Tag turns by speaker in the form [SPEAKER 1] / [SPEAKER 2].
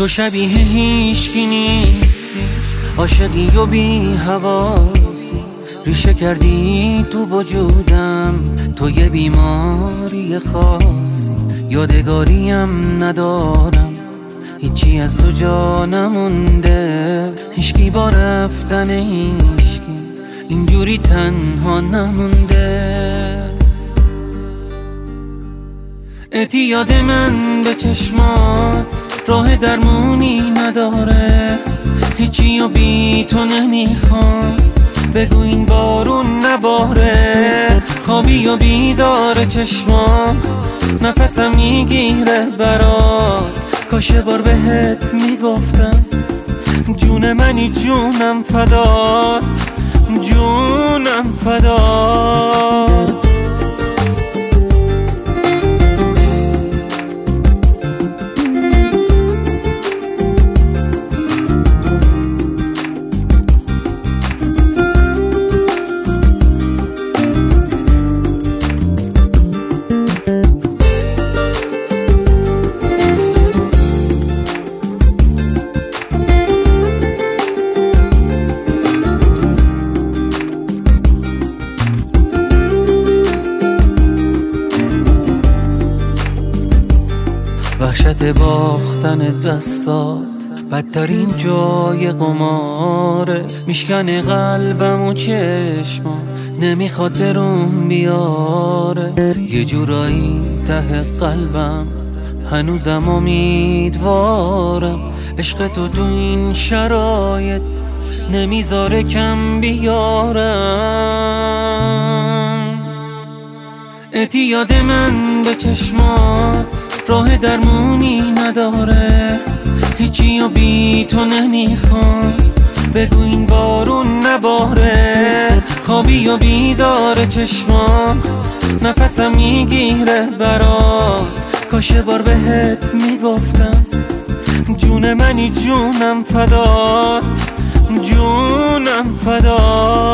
[SPEAKER 1] تو شبیه هیشکی نیستی. عاشقی و بی حواسی ریشه کردی تو وجودم. تو یه بیماری خاصی. یادگاریم ندارم. هیچی از تو جا نمونده. هیشکی با رفتن هیشکی اینجوری تنها نمونده. اعتیاد من به چشمات راه درمونی نداره. هیچی و بی تو نمی‌خوام. بگو این بارون نباره. خوابی و بیدار چشمام. نفسم می‌گیره برات. کاشه بار بهت می‌گفتم. جون منی جونم فدات. جونم فدات. وحشت باختن دستات. بدترین جای قماره. میشکن قلبم و چشما نمی‌خواد برون بیاره. یه جورایی ته قلبم. هنوزم امیدوارم. عشق تو تو این شرایط نمی‌ذاره کم بیارم. اعتیاد من به چشمات راه درمونی نداره. هیچی و بی تو نمی‌خوام بگو این بارون نباره. خوابی و بیدار چشمام نفسم می‌گیره برات. کاشه بار بهت می‌گفتم جون منی جونم فدات. جونم فدات.